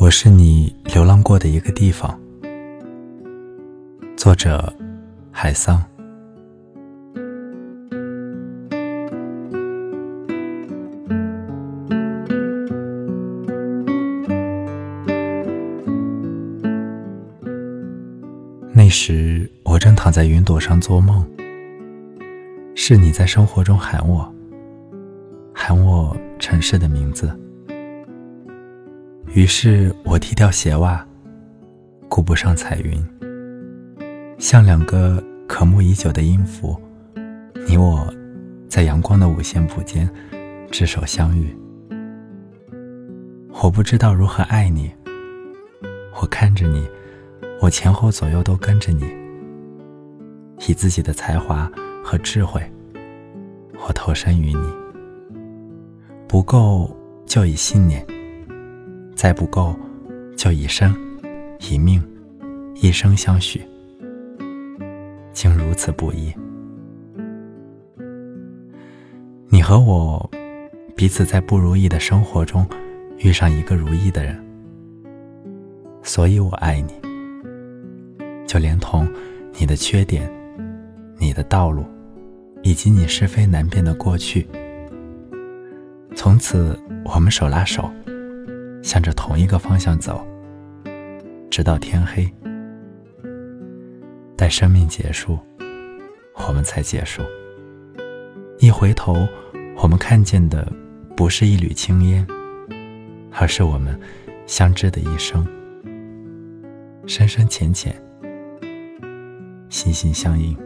我是你流浪过的一个地方。作者：海桑。那时，我正躺在云朵上做梦，是你在生活中喊我，喊我城市的名字。于是我踢掉鞋袜，顾不上彩云，像两个渴慕已久的音符，你我，在阳光的五线谱间执手相遇。我不知道如何爱你，我看着你，我前后左右都跟着你，以自己的才华和智慧，我投身于你，不够就以信念。再不够，就以身、以命、一生相许，竟如此不易。你和我，彼此在不如意的生活中，遇上一个如意的人，所以我爱你。就连同你的缺点、你的道路，以及你是非难辨的过去，从此我们手拉手。向着同一个方向走，直到天黑。待生命结束，我们才结束。一回头，我们看见的不是一缕青烟，而是我们相知的一生，深深浅浅，心心相印。